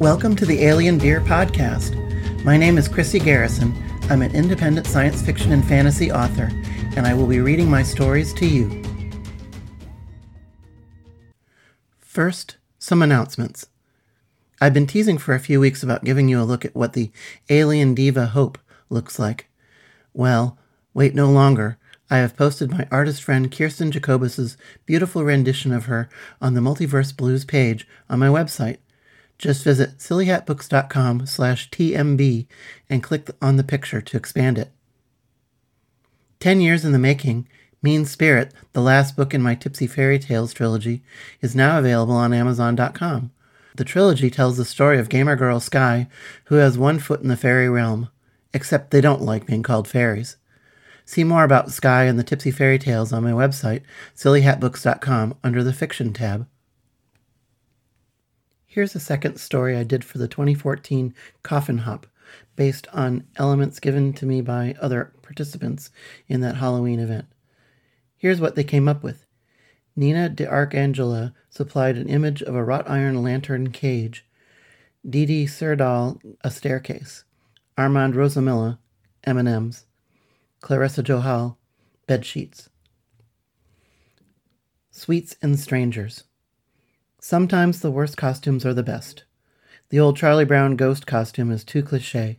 Welcome to the Alien Beer Podcast. My name is Chrissy Garrison. I'm an independent science fiction and fantasy author, and I will be reading my stories to you. First, some announcements. I've been teasing for a few weeks about giving you a look at what the alien diva Hope looks like. Well, wait no longer. I have posted my artist friend Kirsten Jacobus's beautiful rendition of her on the Multiverse Blues page on my website. Just visit sillyhatbooks.com slash TMB and click on the picture to expand it. Ten years in the making, Mean Spirit, the last book in my Tipsy Fairy Tales trilogy, is now available on Amazon.com. The trilogy tells the story of gamer girl Sky, who has one foot in the fairy realm, except they don't like being called fairies. See more about Sky and the Tipsy Fairy Tales on my website, sillyhatbooks.com, under the Fiction tab. Here's a second story I did for the 2014 Coffin Hop, based on elements given to me by other participants in that Halloween event. Here's what they came up with. Nina de Arcangela supplied an image of a wrought iron lantern cage. Didi Serdal, a staircase. Armand Rosamilla, M&Ms. Clarissa Johal, bed sheets. Sweets and strangers. Sometimes the worst costumes are the best. The old Charlie Brown ghost costume is too cliche,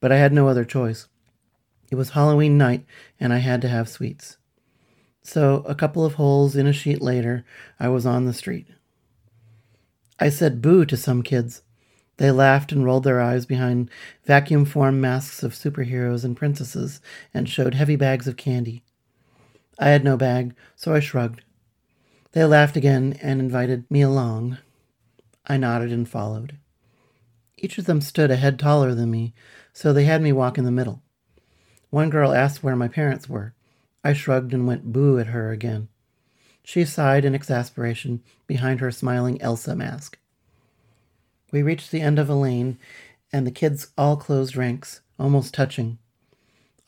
but I had no other choice. It was Halloween night, and I had to have sweets. So, a couple of holes in a sheet later, I was on the street. I said boo to some kids. They laughed and rolled their eyes behind vacuum formed masks of superheroes and princesses and showed heavy bags of candy. I had no bag, so I shrugged. They laughed again and invited me along. I nodded and followed. Each of them stood a head taller than me, so they had me walk in the middle. One girl asked where my parents were. I shrugged and went boo at her again. She sighed in exasperation behind her smiling Elsa mask. We reached the end of a lane, and the kids all closed ranks, almost touching.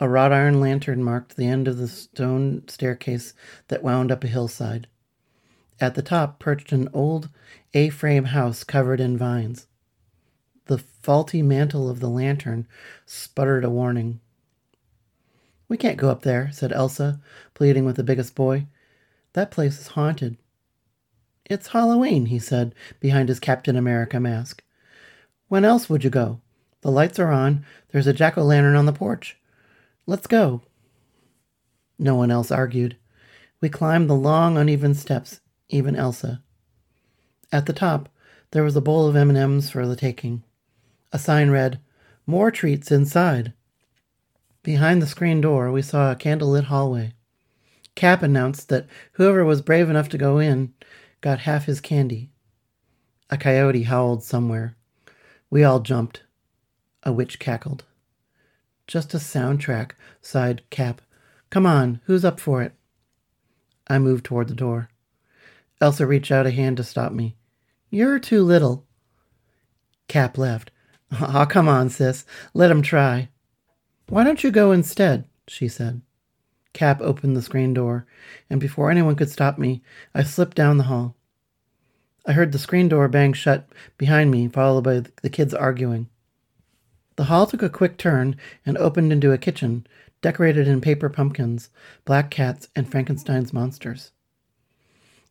A wrought iron lantern marked the end of the stone staircase that wound up a hillside. At the top perched an old A frame house covered in vines. The faulty mantle of the lantern sputtered a warning. We can't go up there, said Elsa, pleading with the biggest boy. That place is haunted. It's Halloween, he said, behind his Captain America mask. When else would you go? The lights are on. There's a jack o' lantern on the porch. Let's go. No one else argued. We climbed the long, uneven steps, even Elsa. At the top, there was a bowl of M&Ms for the taking. A sign read, "More treats inside." Behind the screen door, we saw a candlelit hallway. Cap announced that whoever was brave enough to go in got half his candy. A coyote howled somewhere. We all jumped. A witch cackled. Just a soundtrack, sighed Cap. Come on, who's up for it? I moved toward the door. Elsa reached out a hand to stop me. You're too little. Cap laughed. Aw, come on, sis. Let him try. Why don't you go instead? she said. Cap opened the screen door, and before anyone could stop me, I slipped down the hall. I heard the screen door bang shut behind me, followed by the kids arguing. The hall took a quick turn and opened into a kitchen decorated in paper pumpkins, black cats, and Frankenstein's monsters.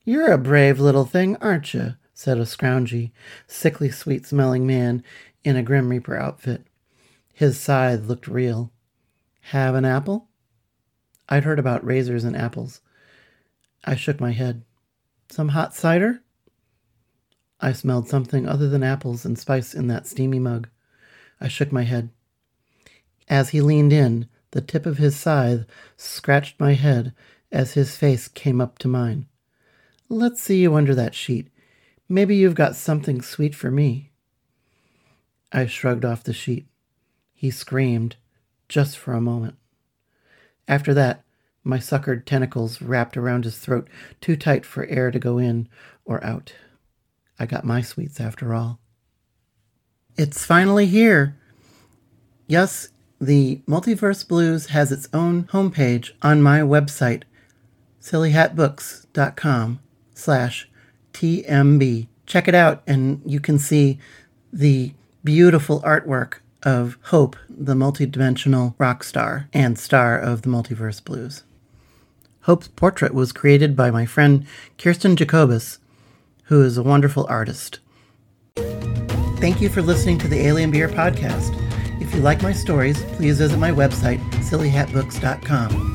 You're a brave little thing, aren't you? said a scroungy, sickly sweet smelling man in a Grim Reaper outfit. His scythe looked real. Have an apple? I'd heard about razors and apples. I shook my head. Some hot cider? I smelled something other than apples and spice in that steamy mug. I shook my head. As he leaned in, the tip of his scythe scratched my head as his face came up to mine. Let's see you under that sheet. Maybe you've got something sweet for me. I shrugged off the sheet. He screamed, just for a moment. After that, my suckered tentacles wrapped around his throat too tight for air to go in or out. I got my sweets after all. It's finally here. Yes, the Multiverse Blues has its own homepage on my website, sillyhatbooks.com slash TMB. Check it out and you can see the beautiful artwork of Hope, the multidimensional rock star and star of the Multiverse Blues. Hope's portrait was created by my friend Kirsten Jacobus, who is a wonderful artist. Thank you for listening to the Alien Beer podcast. If you like my stories, please visit my website, sillyhatbooks.com.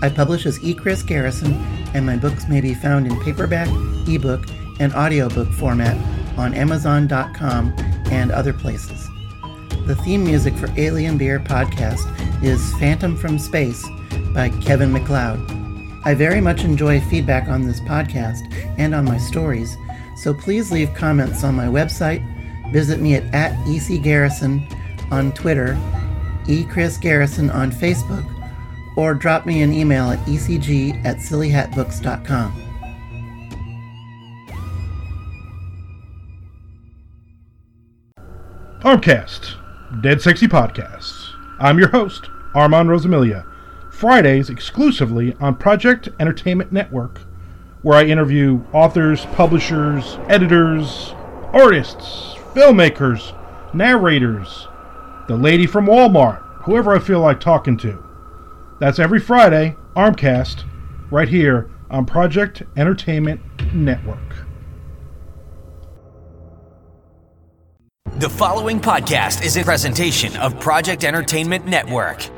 I publish as E. Chris Garrison, and my books may be found in paperback, ebook, and audiobook format on Amazon.com and other places. The theme music for Alien Beer podcast is Phantom from Space by Kevin MacLeod. I very much enjoy feedback on this podcast and on my stories, so please leave comments on my website, visit me at, at ecgarrison on Twitter, E. Chris Garrison on Facebook, or drop me an email at ecg at sillyhatbooks.com. Armcast, Dead Sexy Podcasts. I'm your host, Armand Rosamilia. Fridays exclusively on Project Entertainment Network, where I interview authors, publishers, editors, artists, filmmakers, narrators, the lady from Walmart, whoever I feel like talking to. That's every Friday, Armcast, right here on Project Entertainment Network. The following podcast is a presentation of Project Entertainment Network.